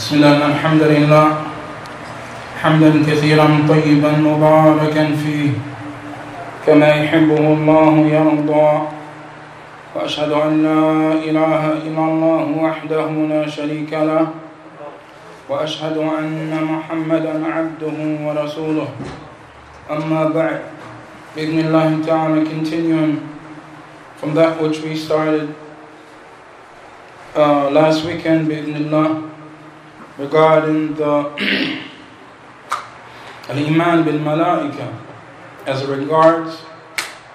بسم الله الحمد لله. حمدا كثيرا طيبا مباركا فيه. كما يحبه الله يرضى وأشهد أن لا إله إلا الله وحده لا شريك له. وأشهد أن محمدا عبده ورسوله. أما بعد بإذن الله تعالى continuing from that which we started uh, last weekend بإذن الله. Regarding the Al-Iman bil Malaika as regards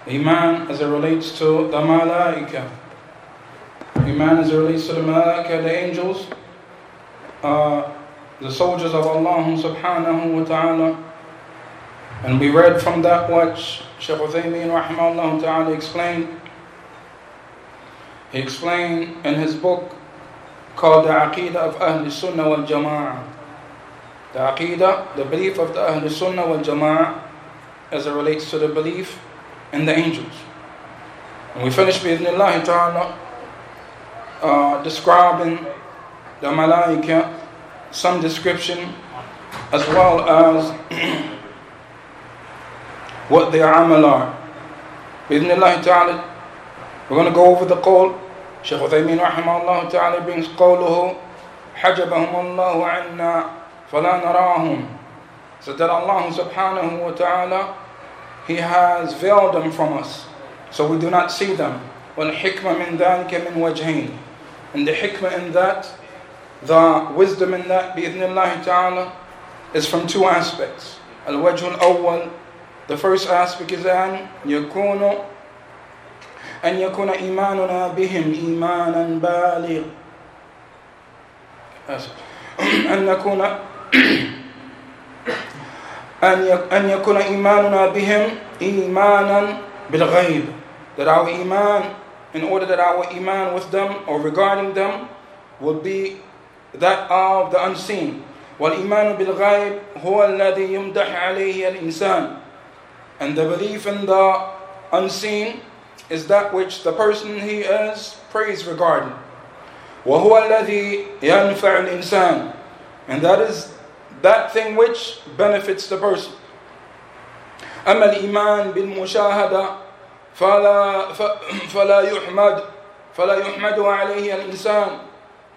Iman as it relates to the Malaika. Iman as it relates to the Malaika, the angels, uh, the soldiers of Allah subhanahu wa ta'ala. And we read from that what Shaykh Uthaymeen rahimahullah ta'ala explained. He explained in his book called the Aqidah of Ahl Sunnah wal Jama'ah. The Aqidah, the belief of the Ahl Sunnah wal Jama'ah as it relates to the belief in the angels. And we finished with ta'ala uh, describing the Malaika, some description, as well as what their amal are. Bismillah ta'ala, we're going to go over the call شيخ عثيمين رحمه الله تعالى brings قوله حجبهم الله عنا فلا نراهم so that Allah subhanahu wa ta'ala he has veiled them from us so we do not see them والحكمة من ذلك من وجهين and the hikmah in that the wisdom in that بإذن الله تعالى is from two aspects الوجه الأول the first aspect is أن يكون أن يكون إيماننا بهم إيمانا بالغ أن نكون أن يكون إيماننا بهم إيمانا بالغيب that our iman in order that our iman with them or regarding them will be that of the unseen والإيمان بالغيب هو الذي يمدح عليه الإنسان and the belief in the unseen is that which the person he is praised regarding. وهو الذي ينفع الإنسان and that is that thing which benefits the person. أما الإيمان بالمشاهدة فلا فلا يحمد فلا يحمد عليه الإنسان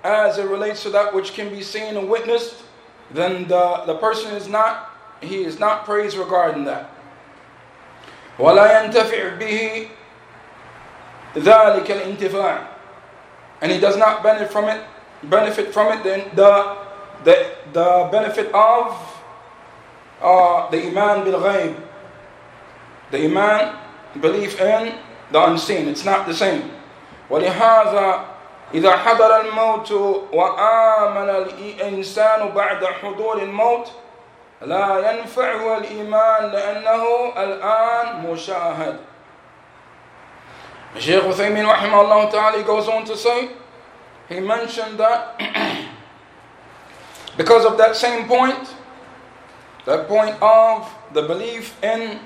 as it relates to that which can be seen and witnessed then the, the person is not he is not praised regarding that ولا ينتفع به ذلك الانتفاع and he does not benefit from it benefit from it then the the, the benefit of uh, the iman bil ghaib the iman belief in the unseen it's not the same ولهذا إذا حضر الموت وآمن الإنسان بعد حضور الموت لا ينفعه الإيمان لأنه الآن مشاهد Shaykh Uthaymeen rahimahullah ta'ala goes on to say, he mentioned that because of that same point, that point of the belief in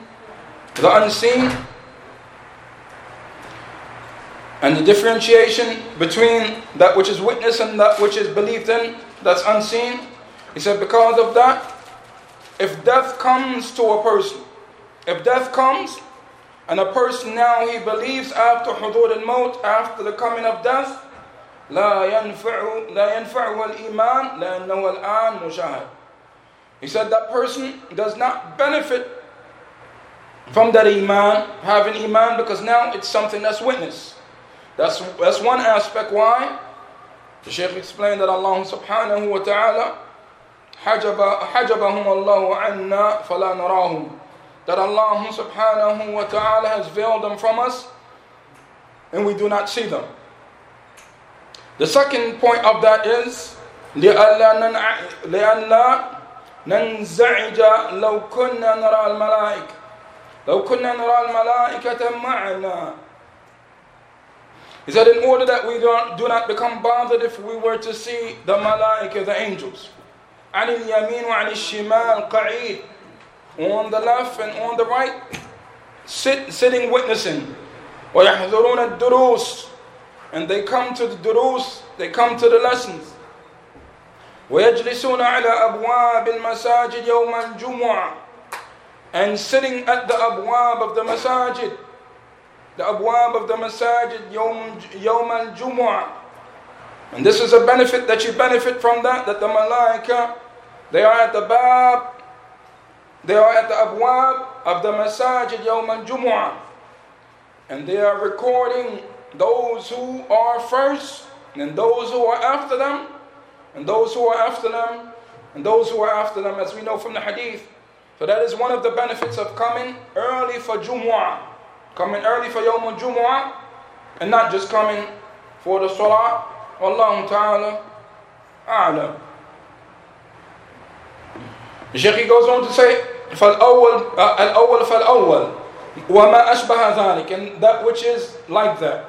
the unseen and the differentiation between that which is witnessed and that which is believed in that's unseen. He said, because of that, if death comes to a person, if death comes, and a person now he believes after حضور الموت after the coming of death لا ينفع لا ينفعه الإيمان لأنه الآن مشاهد. He said that person does not benefit from that iman, having iman, because now it's something that's witnessed. That's that's one aspect why the Shaykh explained that Allah subhanahu wa ta'ala حجب حجبهم الله عنا فلا نراهم that Allah subhanahu wa ta'ala has veiled them from us and we do not see them. The second point of that is لألا ننزعج لو كنا نرى الملائكة لو كنا نرى الملائكة معنا He said, in order that we don't, do not become bothered if we were to see the malaika, the angels. عن اليمين وعن الشمال قعيد on the left and on the right, sit, sitting witnessing. وَيَحْذُرُونَ الدُّرُوسِ And they come to the durus, they come to the lessons. ويجلسون على أبواب المساجد يوم الجمعة and sitting at the abwab of the masajid the abwab of the masajid يوم, يوم الجمعة and this is a benefit that you benefit from that that the malaika they are at the bab they are at the abwab of the masajid yawm al-jumu'ah. And they are recording those who are first and those who are after them and those who are after them and those who are after them as we know from the hadith. So that is one of the benefits of coming early for Jumu'ah. Coming early for Yawm al-Jumu'ah and not just coming for the Salah. Wallahu ta'ala a'lam. The Sheikh goes on to say, فالأول الأول فالأول وما أشبه ذلك and that which is like that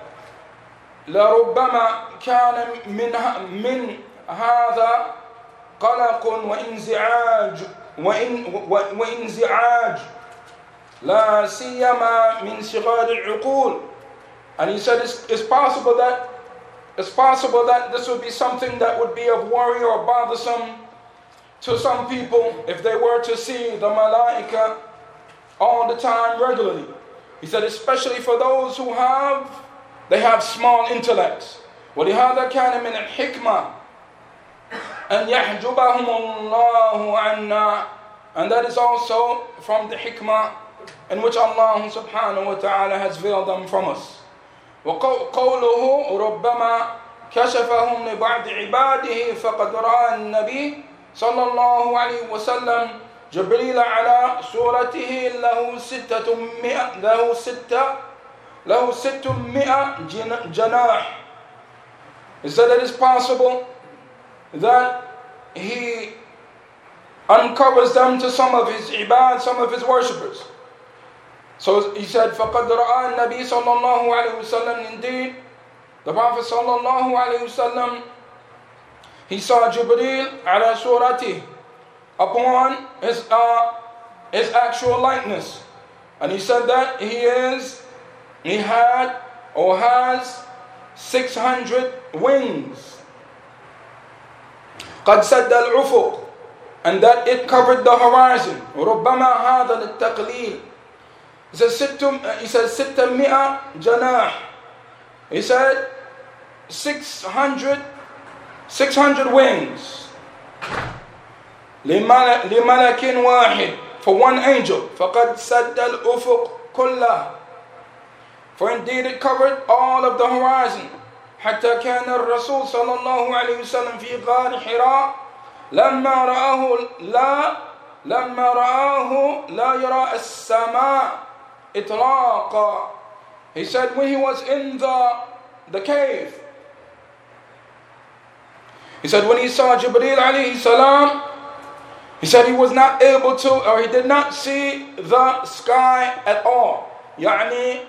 لربما كان من من هذا قلق وانزعاج وإن وانزعاج لا سيما من صغار العقول and he said it's, it's possible that it's possible that this would be something that would be of worry or bothersome to some people if they were to see the malaika all the time regularly he said especially for those who have they have small intellects ولهذا كان من الحكمه أن يحجبهم الله عنا and that is also from the hikmah in which Allah subhanahu wa ta'ala has veiled them from us وقوله ربما كشفهم لبعض عباده فقد رأى النبي صلى الله عليه وسلم جبريل على صورته له ستة مئة له ستة له ستمائة جناح Is that it is possible that he uncovers them to some of his ibad, some of his worshippers. So he said, فَقَدْ رَأَى النَّبِي صلى الله عليه وسلم Indeed, the Prophet صلى الله عليه وسلم, he saw Jibreel على surati upon his, uh, his actual likeness. And he said that he is, he had or has 600 wings. قد سد الأفق and that it covered the horizon ربما هذا للتقليل he said ستم he said ستمائة جناح he said 600 600 wings لملك واحد for one angel فقد سد الأفق كله for indeed it covered all of the horizon حتى كان الرسول صلى الله عليه وسلم في غار حراء لما رآه لا لما رآه لا يرى السماء إطلاقا He said when he was in the, the cave He said when he saw Jibreel alayhi salam He said he was not able to or he did not see the sky at all يعني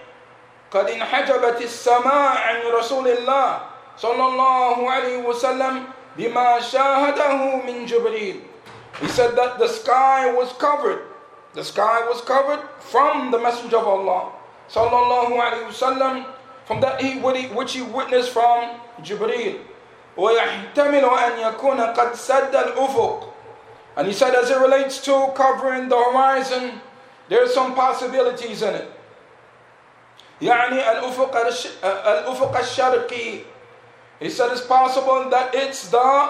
قد انحجبت السماء عن رسول الله صلى الله عليه وسلم بما شاهده من جبريل He said that the sky was covered. The sky was covered from the Messenger of Allah صلى الله عليه وسلم from that he, which he witnessed from Jibreel. ويحتمل أن يكون قد سد الأفق And he said as it relates to covering the horizon, there are some possibilities in it. يعني الأفق الأفق الشرقي He said it's possible that it's the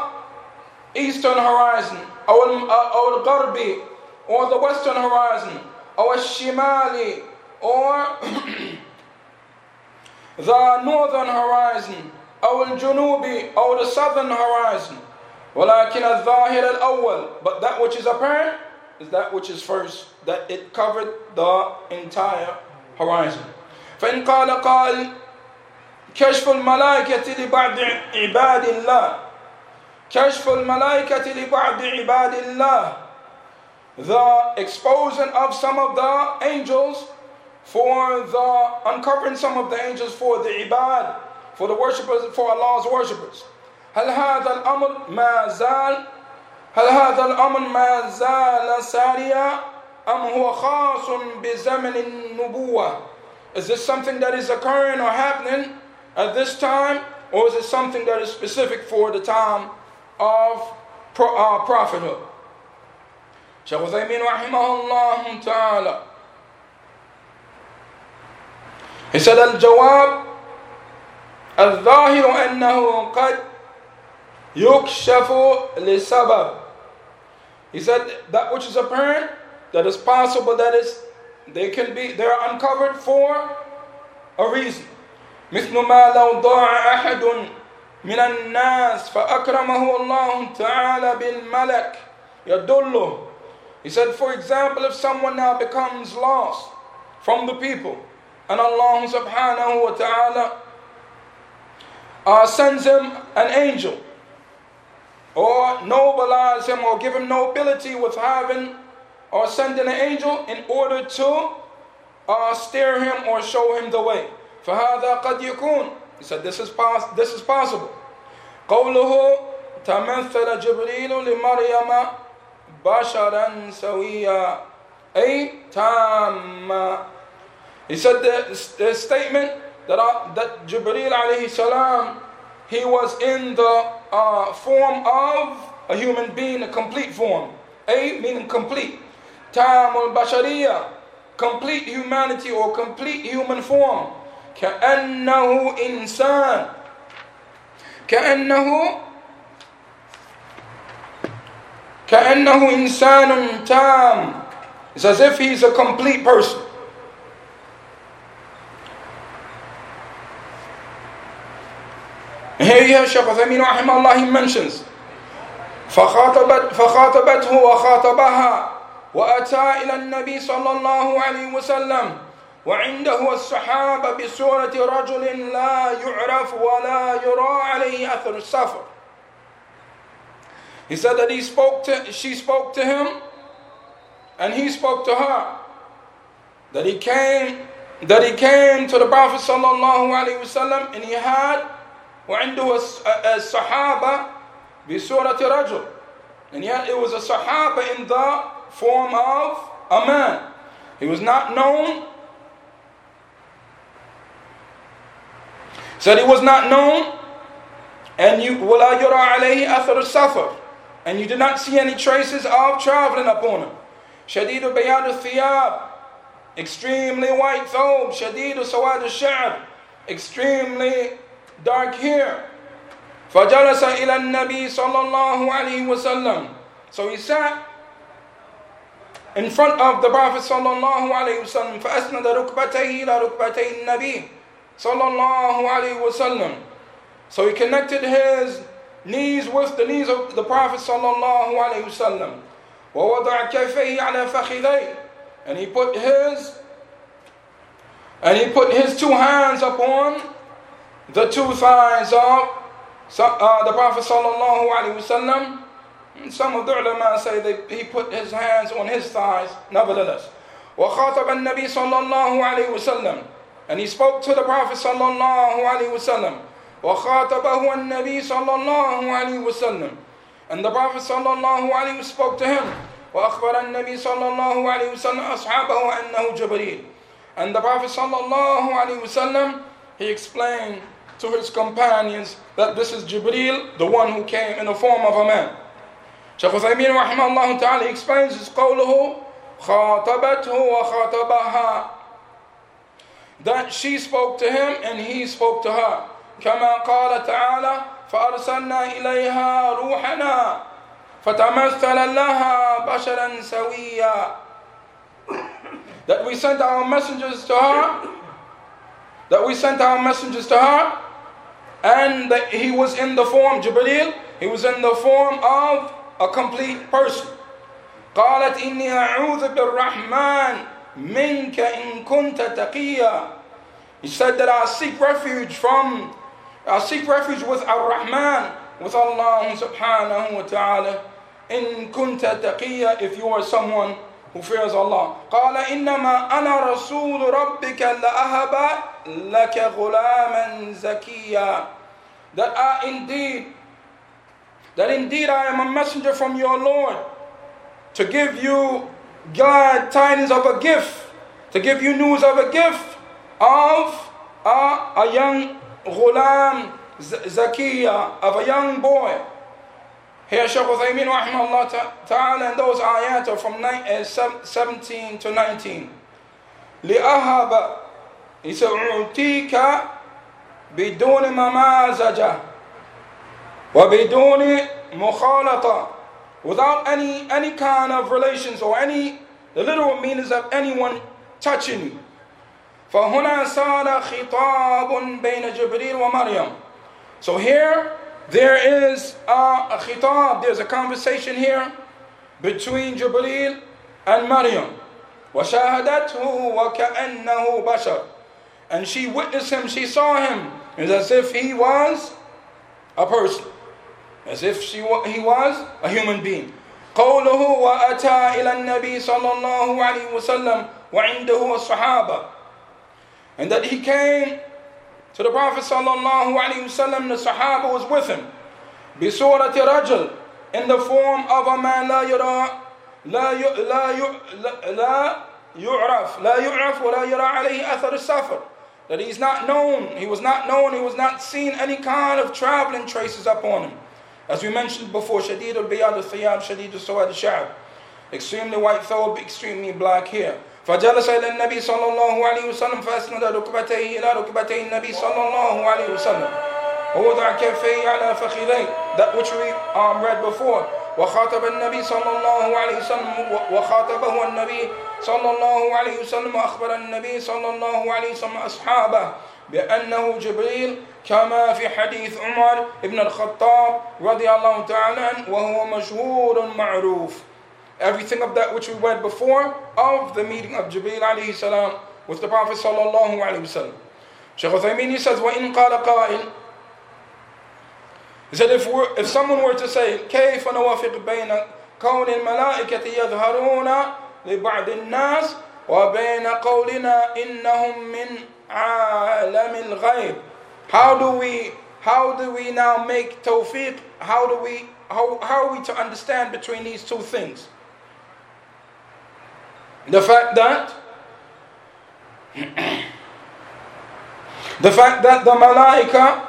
eastern horizon أو أو الغربي or the western horizon أو الشمالي or the northern horizon أو الجنوبي أو the southern horizon ولكن الظاهر الأول but that which is apparent is that which is first that it covered the entire horizon فإن قال قال كشف الملائكة لبعض عباد الله كشف الملائكة لبعض عباد الله the exposing of some of the angels for the uncovering some of the angels for the ibad for the worshippers for Allah's worshippers هل هذا الأمر ما زال هل هذا الأمر ما زال ساريا أم هو خاص بزمن النبوة Is this something that is occurring or happening at this time? Or is it something that is specific for the time of pro, uh, prophethood. Shaykh Uthaymeen rahimahullah ta'ala. He said, الجواب الظاهر أنه قد يكشف لسبب He said that which is apparent, that is possible, that is they can be they are uncovered for a reason. مثل ما لو ضاع أحد من الناس فأكرمه الله تعالى بالملك يدله He said, for example, if someone now becomes lost from the people, and Allah subhanahu wa ta'ala uh, sends him an angel, or nobilize him, or give him nobility with having, or sending an angel in order to uh, steer him or show him the way. فهذا قد يكون He said this is, pos- this is possible قوله تمثل جبريل لمريم بشرا سويا أي تاما He said the, the statement that, uh, that Jibreel alayhi salam he was in the uh, form of a human being, a complete form. A meaning complete. Tam al bashariya, complete humanity or complete human form. كأنه إنسان كأنه كأنه إنسان تام It's as if he's a complete person. Have Shaykh Uthaymeen rahimahullah, he mentions فخاطبت فخاطبته وخاطبها وأتى إلى النبي صلى الله عليه وسلم وعنده الصحابة بصورة رجل لا يعرف ولا يرى عليه أثر السفر He said that he spoke to, she spoke to him and he spoke to her. That he came, that he came to the Prophet sallallahu alaihi wasallam and he had وعنده الصحابة بصورة رجل and yet it was a Sahaba in the form of a man. He was not known said he was not known, and you ولا يرى عليه أثر السفر, and you did not see any traces of traveling upon him. شديد بياض الثياب, extremely white thobe. شديد سواد الشعر, extremely dark hair. فجلس إلى النبي صلى الله عليه وسلم. So he sat in front of the Prophet صلى الله عليه وسلم فأسند ركبتيه إلى ركبتي النبي sallallahu alaihi wasallam. So he connected his knees with the knees of the Prophet sallallahu alaihi wasallam. ووضع كفيه على فخذيه and he put his and he put his two hands upon the two thighs of uh, the Prophet sallallahu alaihi wasallam. Some of the ulama say that he put his hands on his thighs. Nevertheless, وخاطب النبي صلى الله عليه وسلم and he spoke to the Prophet sallallahu alaihi wasallam. وخاطبه النبي صلى الله عليه وسلم. And the Prophet sallallahu alaihi wasallam spoke to him. وأخبر النبي صلى الله عليه وسلم أصحابه أنه جبريل. And the Prophet sallallahu alaihi wasallam he explained to his companions that this is Jibreel, the one who came in the form of a man. Shaykh Uthaymeen رحمه الله تعالى explains his قوله خاطبته وخاطبها that she spoke to him and he spoke to her. كما قال تعالى فأرسلنا إليها روحنا فتمثل لها بشرا سويا That we sent our messengers to her, that we sent our messengers to her, and that he was in the form, Jibreel, he was in the form of a complete person. قالت إني أعوذ بالرحمن منك إن كنت تقيا He said that I seek refuge from, I seek refuge with Ar-Rahman, with Allah subhanahu wa ta'ala. إن كنت تقيا if you are someone who fears Allah. قال إنما أنا رسول ربك لأهب لك غلاما زكيا That I indeed, that indeed I am a messenger from your Lord to give you glad tidings of a gift, to give you news of a gift of a, a young ghulam, zakiya, of a young boy. Here Shaykh Uthaymeen rahimahullah ta'ala and those ayat are from 17 to 19. لأهب سأعطيك بدون ممازجة وبدون مخالطة without any any kind of relations or any the literal meanings of anyone touching you فهنا صار خطاب بين جبريل ومريم so here there is a, a khitab there's a conversation here between Jibreel and Maryam وشاهدته وكأنه بشر and she witnessed him she saw him as if he was a person as if she, he was a human being قوله وأتى إلى النبي صلى الله عليه وسلم وعنده الصحابة and that he came to the Prophet صلى الله عليه وسلم the Sahaba was with him بصورة رجل in the form of a man لا يرى لا ي, لا ي, لا يعرف لا يعرف ولا يرى عليه أثر السفر that he's not known he was not known he was not seen any kind of traveling traces upon him as we mentioned before, Shadid al Biyad al Thiyab, Shadid al Sawad al Sha'ab. Extremely white thobe, extremely black hair. فجلس إلى النبي صلى الله عليه وسلم فأسند ركبتيه إلى ركبتي النبي صلى الله عليه وسلم ووضع كفيه على فخذيه that which we um, read before وخاطب النبي صلى الله عليه وسلم وخاطبه النبي صلى الله عليه وسلم وأخبر النبي صلى الله عليه وسلم أصحابه بأنه جبريل كما في حديث عمر بن الخطاب رضي الله تعالى وهو مشهور معروف everything of that which we read before of the meeting of Jibreel alayhi salam with the Prophet sallallahu alayhi wasallam. Shaykh Uthaymeen he says, وَإِن قَالَ قَائِلٌ He said, if, if someone were to say, كيف نوافق بين كون الملائكة يظهرون لبعض الناس وبين قولنا إنهم من عالم الغيب how do we how do we now make tawfiq how do we how, how are we to understand between these two things the fact that the fact that the malaika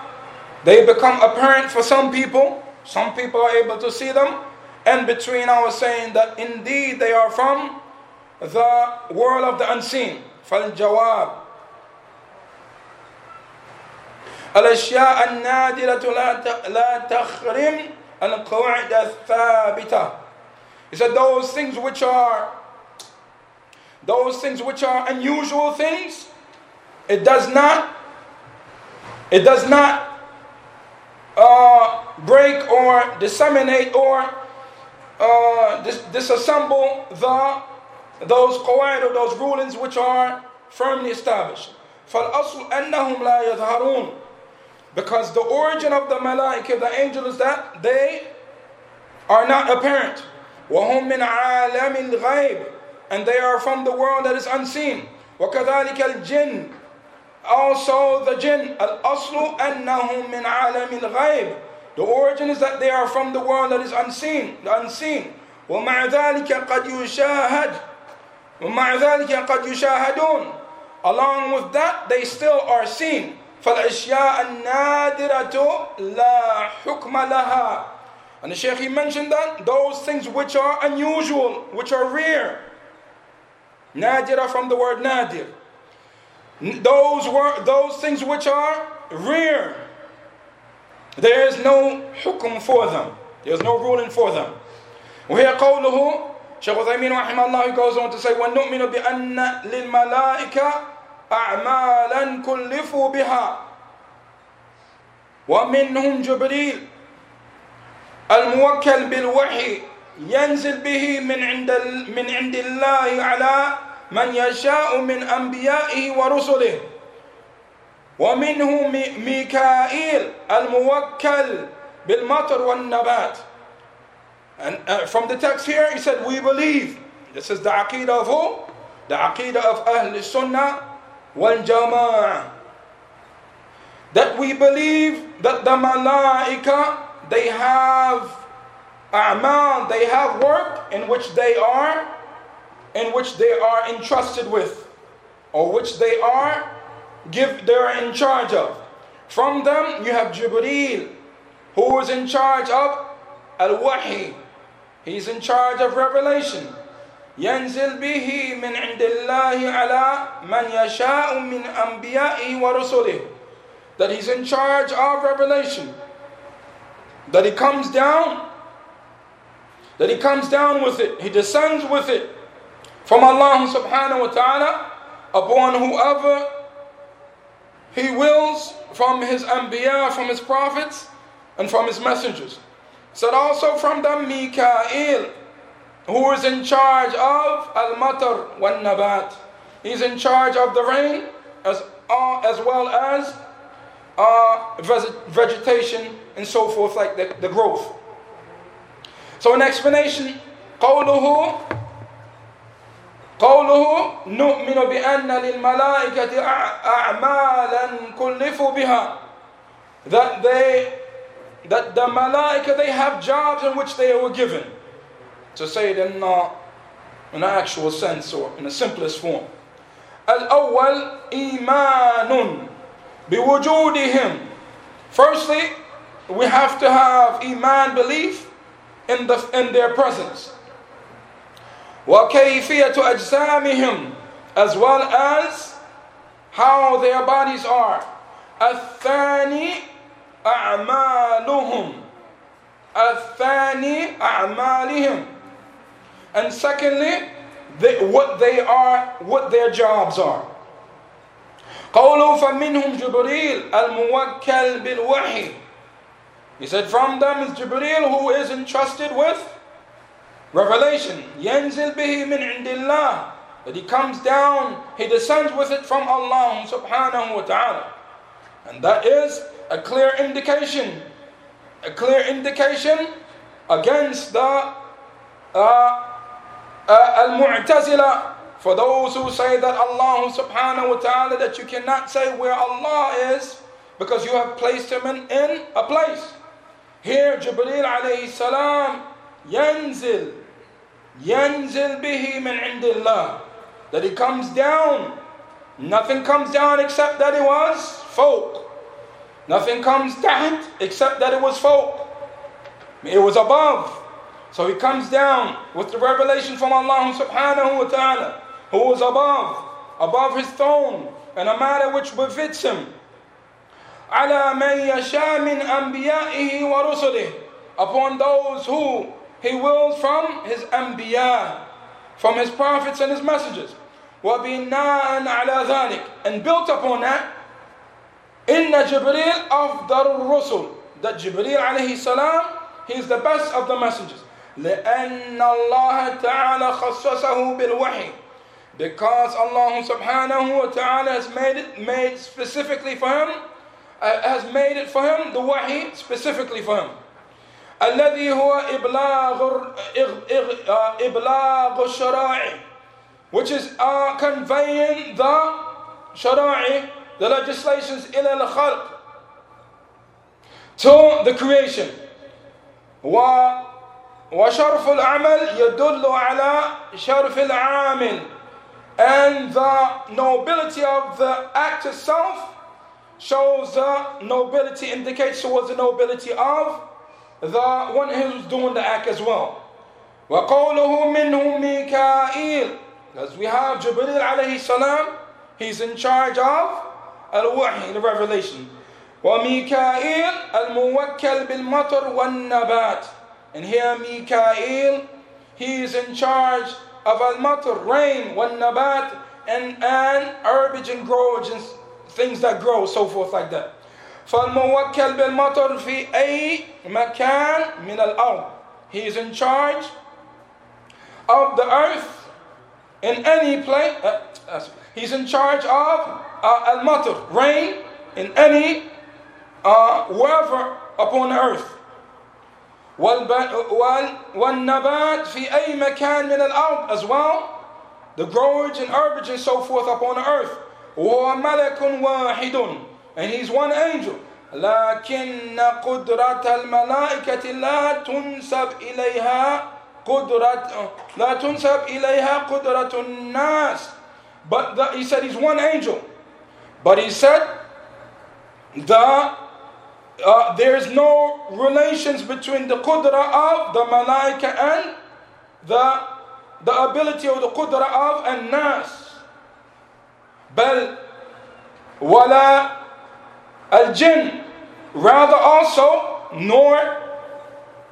they become apparent for some people some people are able to see them and between our saying that indeed they are from the world of the unseen فالجواب الأشياء النادرة لا تخرم القواعد الثابتة He said those things which are those things which are unusual things it does not it does not uh, break or disseminate or uh, dis- disassemble the those qawaid or those rulings which are firmly established. فَالْأَصْلُ أَنَّهُمْ لَا يَظْهَرُونَ Because the origin of the malaika, the angel, is that they are not apparent. وَهُمْ مِنْ عَالَمِ الْغَيْبِ And they are from the world that is unseen. وَكَذَلِكَ الْجِنِّ Also the jinn. الْأَصْلُ أَنَّهُمْ مِنْ عَالَمِ الْغَيْبِ The origin is that they are from the world that is unseen, the unseen. وَمَعَ ذَلِكَ قَدْ يُشَاهَدْ ومع ذلك قد يشاهدون along with that they still are seen فالأشياء النادرة لا حكم لها and the Shaykh he mentioned that those things which are unusual which are rare nadira from the word nadir Those were those things which are rare there is no hukum for them there's no ruling for them وهي قوله Shaykh Uthaymeen rahimahullah goes on to say, وَنُؤْمِنُ بِأَنَّ لِلْمَلَائِكَةِ أَعْمَالًا كُلِّفُوا بِهَا ومنهم جبريل الموكل بالوحي ينزل به من عند من عند الله على من يشاء من انبيائه ورسله ومنه ميكائيل الموكل بالمطر والنبات And uh, from the text here, he said, We believe. This is the aqidah of who? The aqidah of Ahl Sunnah wal Jama'ah. That we believe that the malaika, they have a'mal, they have work in which they are, in which they are entrusted with, or which they are give, they are in charge of. From them, you have Jibreel, who is in charge of al-wahi. He's in charge of revelation. ينزل به من عند الله على من يشاء من أنبيائه ورسله that he's in charge of revelation that he comes down that he comes down with it he descends with it from Allah subhanahu wa ta'ala upon whoever he wills from his anbiya, from his prophets, and from his messengers. Said also from them Mikael, who is in charge of al-matar wa nabat. He's in charge of the rain as, uh, as well as uh, vegetation and so forth, like the, the growth. So an explanation, قوله قوله نؤمن بأن للملائكة أعمالا كلفوا بها that they that the malaika they have jobs in which they were given to say it in, uh, in an actual sense or in the simplest form الأول إيمان بوجودهم firstly we have to have iman belief in, the, in their presence وكيفية أجسامهم as well as how their bodies are الثاني أعمالهم الثاني أعمالهم and secondly they, what they are what their jobs are قوله فمنهم جبريل الموكل بالوحي he said from them is Jibreel who is entrusted with Revelation, ينزل به من عند الله that he comes down, he descends with it from Allah subhanahu wa ta'ala. And that is a clear indication, a clear indication against the uh, uh, al-mu'tazila for those who say that Allah subhanahu wa ta'ala that you cannot say where Allah is because you have placed him in, in a place. Here Jibreel alayhi salam yanzil ينزل به من عند الله that he comes down. Nothing comes down except that it was fawq. Nothing comes down except that it was fawq. It was above. So he comes down with the revelation from Allah subhanahu wa ta'ala who is above above his throne in a matter which befits him. على من يشاء من أنبيائه ورسله. Upon those who he wills from his anbiya, from his prophets and his messengers. وَبِنَاءً عَلَى ذَلِكَ And built upon that, إِنَّ جِبْرِيلَ أَفْضَلُ الرُّسُلِ That Jibreel alayhi salam, he is the best of the messengers. لأن الله تعالى خصصه بالوحي because Allah subhanahu wa ta'ala has made it made specifically for him uh, has made it for him the wahi specifically for him الذي هو إبلاغ إبلاغ الشرائع which is uh, conveying the شرائع the legislations إلى الخلق to the creation و وشرف العمل يدل على شرف العامل and the nobility of the act itself shows the nobility indicates towards the nobility of the one who's doing the act as well. وقوله منهم ميكائيل as we have Jibril alayhi salam he's in charge of al-wahy the revelation وميكائيل الموكل بالمطر والنبات and here Mikael he is in charge of al-matar rain والنبات and and herbage and growage and things that grow so forth like that فالموكل بالمطر في أي مكان من الأرض He is in charge of the earth in any place. Uh, he's in charge of uh, al-matar, rain in any uh, wherever upon the earth. والنبات في أي مكان من الأرض as well. The growage and herbage and so forth upon the earth. وهو ملك واحد and he's one angel لكن قدرة الملائكة لا تنسب إليها قدرة لا تنسب إليها قدرة الناس but the, he said he's one angel but he said the uh, there's no relations between the qudra of the malaika and the, the ability or the qudra of an-nas. بل ولا al jinn. Rather also, nor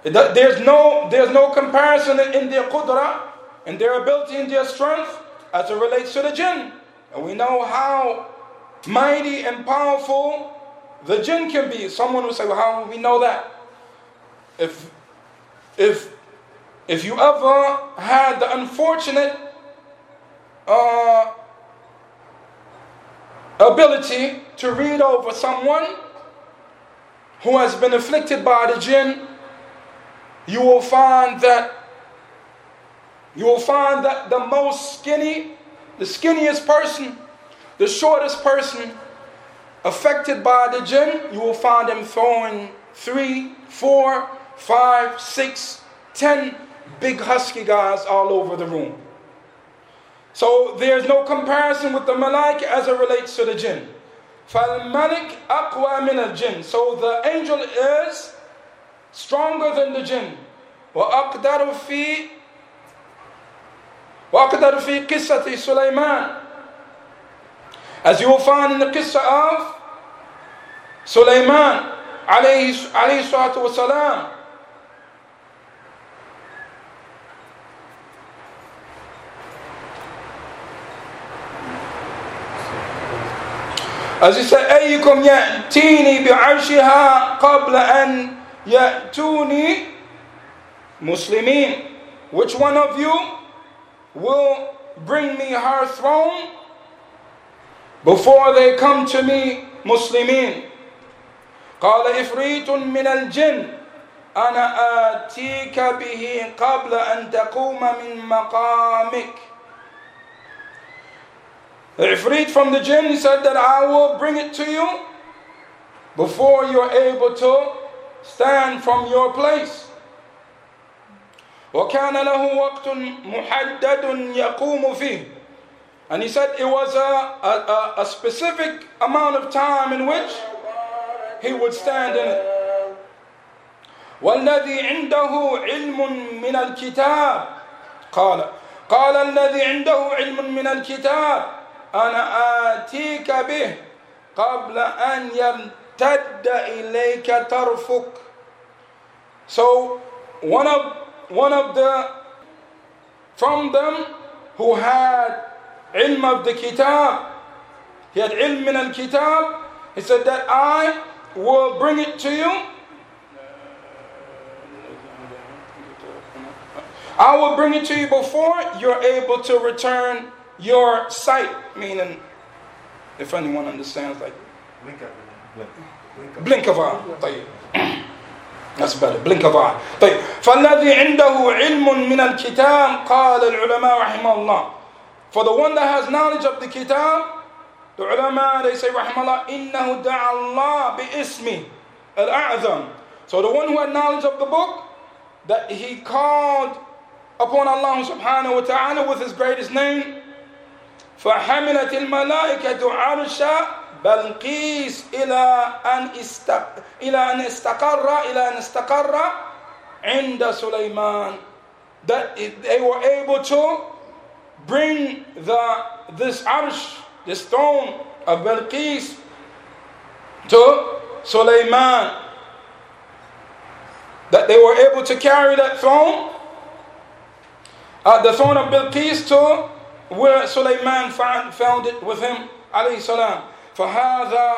there's no there's no comparison in their qudra, in their ability, and their strength, as it relates to the jinn. And we know how mighty and powerful the jinn can be. Someone will say, Well, how do we know that? If if if you ever had the unfortunate uh, ability to read over someone who has been afflicted by the jinn, you will find that you will find that the most skinny, the skinniest person, the shortest person, affected by the jinn, you will find them throwing three, four, five, six, ten big husky guys all over the room. So there's no comparison with the malaika as it relates to the jinn. فَالْمَلِكْ أَقْوَى مِنَ الْجِنِّ So the angel is stronger than the jinn. وَأَقْدَرُ فِي وَأَقْدَرُ فِي قِصَّةِ سُلَيْمَانَ as you will find in the qissa of Sulaiman alayhi, alayhi salatu wasalam. Said, أيكم يأتيني بعرشها قبل أن يأتوني مسلمين. Which one of you will bring me her throne before they come to me مسلمين قال إفريت من الجن أنا آتيك به قبل أن تقوم من مقامك Ifrit from the jinn, he said that I will bring it to you before you're able to stand from your place. وكان له وقت محدد يقوم فيه and he said it was a, a, a specific amount of time in which he would stand in it. والذي عنده علم من الكتاب قال قال الذي عنده علم من الكتاب أنا آتيك به قبل أن يرتد إليك طرفك So one of one of the from them who had ilm of the kitab. He had ilm min al-kitab. He said that I will bring it to you. I will bring it to you before you're able to return your sight. Meaning, if anyone understands, like blink of eye. Blink of eye. That's better. Blink of eye. طيب فالذي عنده علم من الكتاب قال العلماء رحمه الله for the one that has knowledge of the kitab, the ulama, they say, rahmallah, innahu da'allah bi-ismi al-a'zam. So the one who had knowledge of the book, that he called upon Allah subhanahu wa ta'ala with his greatest name, فحملت الملائكة عرش بلقيس إلى أن استق... إلى أن استقر إلى أن استقر عند سليمان that they were able to bring the this arsh, this throne of Balqis to Sulaiman. That they were able to carry that throne, uh, the throne of Bilqis to where Sulaiman found, found it with him, alayhi salam. فهذا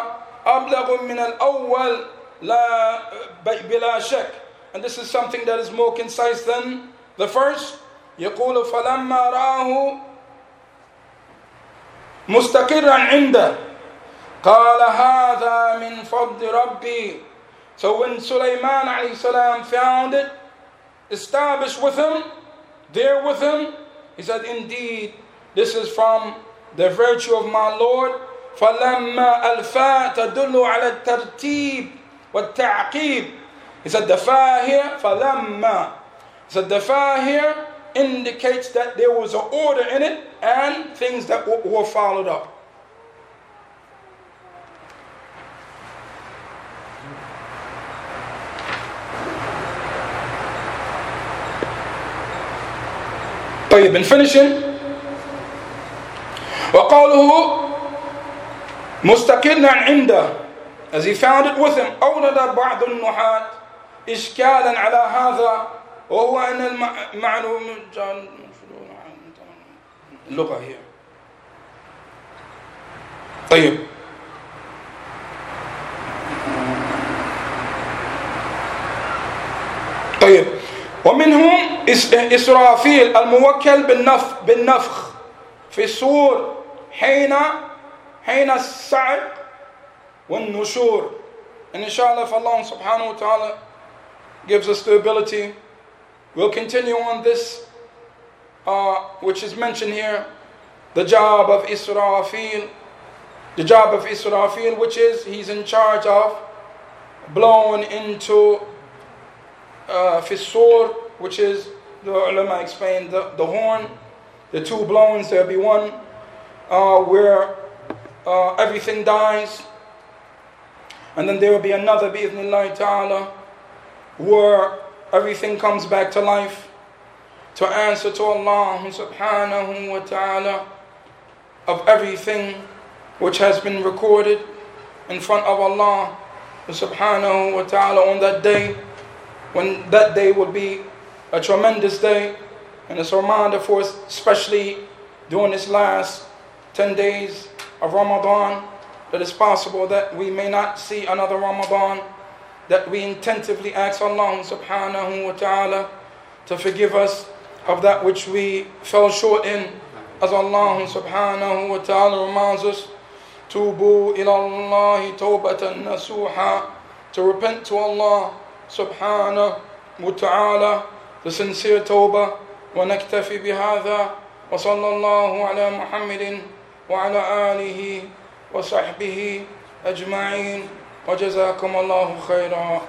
أبلغ من الأول لا بلا شك. And this is something that is more concise than the first. يقول فلما رآه مستقرا عنده قال هذا من فضل ربي So when Sulaiman alayhi found it established with him, there with him, he said, Indeed, this is from the virtue of my Lord. فلما الفاء تدل على الترتيب والتعقيب. He said the فاء here, فلما. He said the فاء here indicates that there was an order in it and things that were followed up. طيب been finishing وقوله مستقلا عنده as he found it with him أورد بعض النحاة إشكالا على هذا وهو أن المعلوم اللغة هي. طيب. طيب. ومنهم إسرافيل الموكل بالنفخ في الصور حين حين السعق والنشور and inshallah if Allah subhanahu wa ta'ala gives us the ability we'll continue on this uh, which is mentioned here the job of Israfil the job of Israfil which is he's in charge of blowing into uh, Fisur, which is, the ulama explained, the, the horn, the two blowings, there'll be one uh, where uh, everything dies, and then there will be another, bi'idhnillahi ta'ala, where everything comes back to life to answer to Allah subhanahu wa ta'ala of everything which has been recorded in front of Allah subhanahu wa ta'ala on that day when that day will be a tremendous day. And it's a reminder for us, especially during this last 10 days of Ramadan, that it's possible that we may not see another Ramadan, that we intentively ask Allah subhanahu wa ta'ala to forgive us of that which we fell short in. As Allah subhanahu wa ta'ala reminds us, Tubu ila Allah tawbatan nasuha, to repent to Allah سبحانه وتعالى the sincere توبة ونكتفي بهذا وصلى الله على محمد وعلى آله وصحبه أجمعين. وجزاكم الله خيرا.